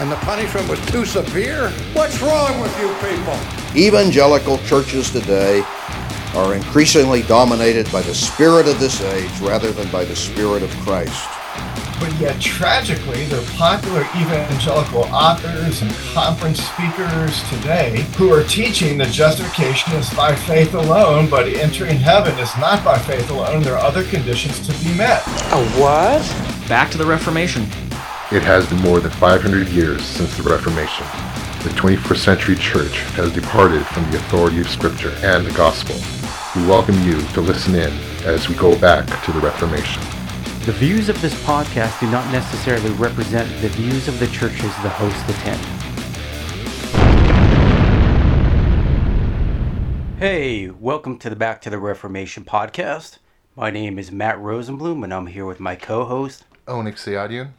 and the punishment was too severe? What's wrong with you people? Evangelical churches today are increasingly dominated by the spirit of this age rather than by the spirit of Christ. But yet, tragically, there are popular evangelical authors and conference speakers today who are teaching that justification is by faith alone, but entering heaven is not by faith alone. There are other conditions to be met. A what? Back to the Reformation. It has been more than 500 years since the Reformation. The 21st century church has departed from the authority of Scripture and the gospel. We welcome you to listen in as we go back to the Reformation. The views of this podcast do not necessarily represent the views of the churches the host attend. Hey, welcome to the Back to the Reformation podcast. My name is Matt Rosenblum, and I'm here with my co host, Onyx Seadian.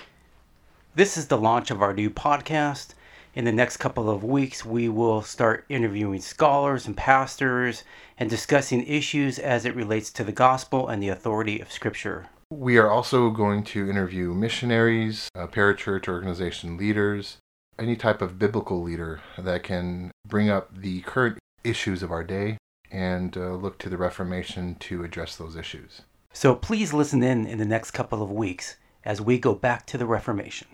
This is the launch of our new podcast. In the next couple of weeks, we will start interviewing scholars and pastors and discussing issues as it relates to the gospel and the authority of Scripture. We are also going to interview missionaries, uh, parachurch organization leaders, any type of biblical leader that can bring up the current issues of our day and uh, look to the Reformation to address those issues. So please listen in in the next couple of weeks as we go back to the Reformation.